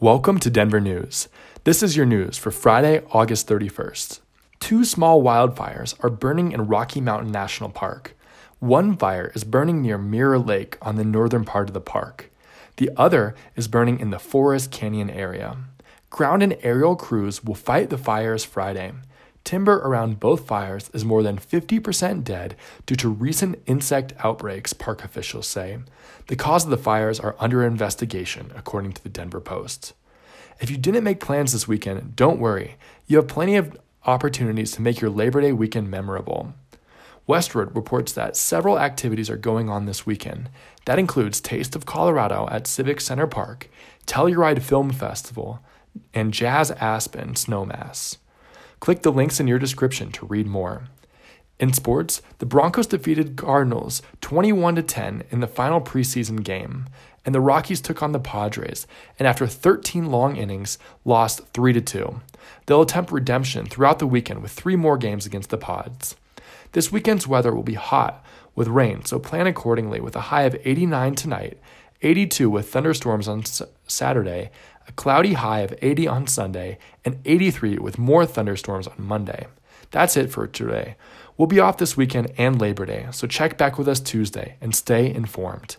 Welcome to Denver News. This is your news for Friday, August 31st. Two small wildfires are burning in Rocky Mountain National Park. One fire is burning near Mirror Lake on the northern part of the park. The other is burning in the Forest Canyon area. Ground and aerial crews will fight the fires Friday. Timber around both fires is more than 50% dead due to recent insect outbreaks, park officials say. The cause of the fires are under investigation, according to the Denver Post. If you didn't make plans this weekend, don't worry. You have plenty of opportunities to make your Labor Day weekend memorable. Westword reports that several activities are going on this weekend. That includes Taste of Colorado at Civic Center Park, Telluride Film Festival, and Jazz Aspen Snowmass. Click the links in your description to read more. In sports, the Broncos defeated Cardinals 21 to 10 in the final preseason game, and the Rockies took on the Padres and after 13 long innings lost 3 to 2. They'll attempt redemption throughout the weekend with 3 more games against the Pods. This weekend's weather will be hot with rain, so plan accordingly with a high of 89 tonight, 82 with thunderstorms on S- Saturday, a cloudy high of 80 on Sunday, and 83 with more thunderstorms on Monday. That's it for today. We'll be off this weekend and Labor Day, so check back with us Tuesday and stay informed.